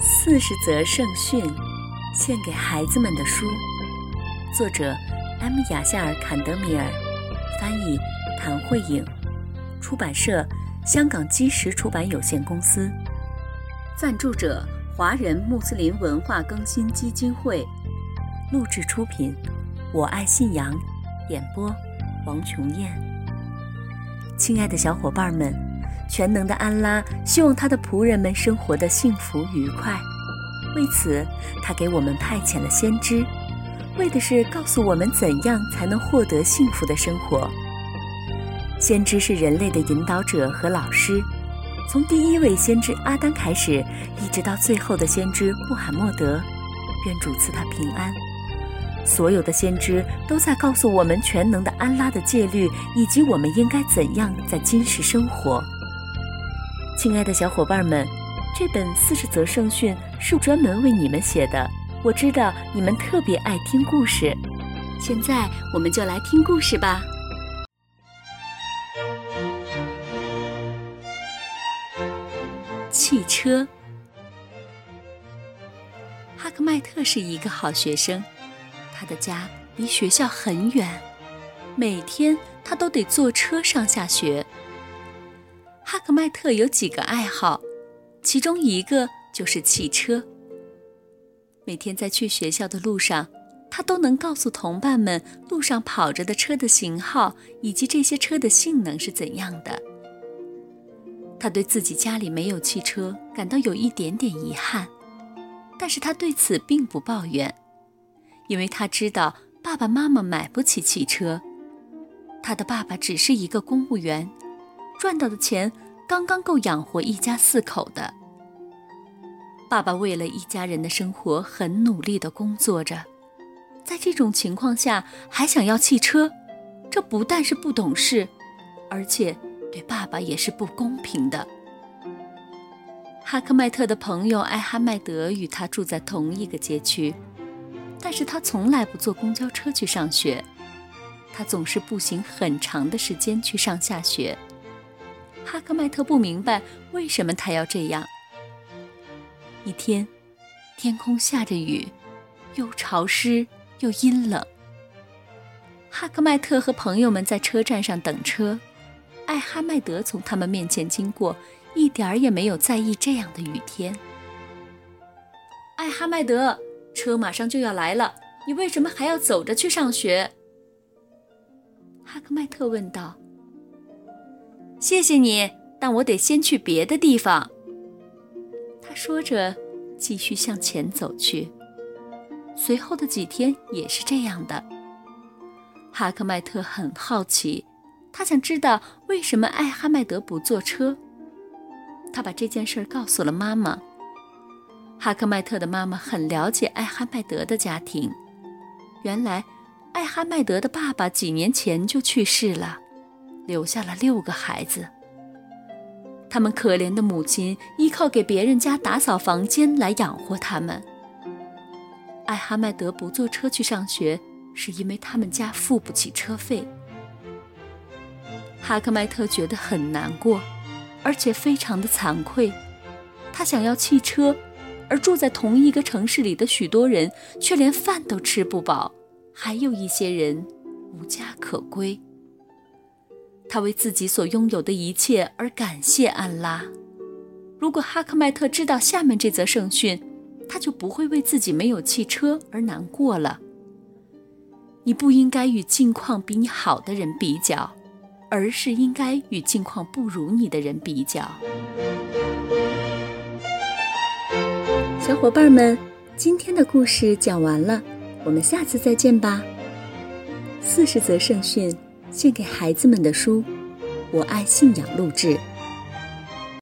四十则圣训，献给孩子们的书，作者 M. 雅夏尔·坎德米尔，翻译谭慧颖，出版社香港基石出版有限公司，赞助者华人穆斯林文化更新基金会，录制出品，我爱信仰，演播王琼燕。亲爱的小伙伴们。全能的安拉希望他的仆人们生活的幸福愉快，为此，他给我们派遣了先知，为的是告诉我们怎样才能获得幸福的生活。先知是人类的引导者和老师，从第一位先知阿丹开始，一直到最后的先知穆罕默德，愿主赐他平安。所有的先知都在告诉我们全能的安拉的戒律，以及我们应该怎样在今世生活。亲爱的小伙伴们，这本四十则圣训是专门为你们写的。我知道你们特别爱听故事，现在我们就来听故事吧。汽车。哈克迈特是一个好学生，他的家离学校很远，每天他都得坐车上下学。哈克迈特有几个爱好，其中一个就是汽车。每天在去学校的路上，他都能告诉同伴们路上跑着的车的型号以及这些车的性能是怎样的。他对自己家里没有汽车感到有一点点遗憾，但是他对此并不抱怨，因为他知道爸爸妈妈买不起汽车，他的爸爸只是一个公务员。赚到的钱刚刚够养活一家四口的。爸爸为了一家人的生活很努力地工作着，在这种情况下还想要汽车，这不但是不懂事，而且对爸爸也是不公平的。哈克迈特的朋友艾哈迈德与他住在同一个街区，但是他从来不坐公交车去上学，他总是步行很长的时间去上下学。哈克迈特不明白为什么他要这样。一天，天空下着雨，又潮湿又阴冷。哈克迈特和朋友们在车站上等车，艾哈迈德从他们面前经过，一点儿也没有在意这样的雨天。艾哈迈德，车马上就要来了，你为什么还要走着去上学？哈克迈特问道。谢谢你，但我得先去别的地方。他说着，继续向前走去。随后的几天也是这样的。哈克迈特很好奇，他想知道为什么艾哈迈德不坐车。他把这件事告诉了妈妈。哈克迈特的妈妈很了解艾哈迈德的家庭。原来，艾哈迈德的爸爸几年前就去世了。留下了六个孩子，他们可怜的母亲依靠给别人家打扫房间来养活他们。艾哈迈德不坐车去上学，是因为他们家付不起车费。哈克迈特觉得很难过，而且非常的惭愧。他想要汽车，而住在同一个城市里的许多人却连饭都吃不饱，还有一些人无家可归。他为自己所拥有的一切而感谢安拉。如果哈克迈特知道下面这则圣训，他就不会为自己没有汽车而难过了。你不应该与境况比你好的人比较，而是应该与境况不如你的人比较。小伙伴们，今天的故事讲完了，我们下次再见吧。四十则圣训。献给孩子们的书，我爱信仰录制。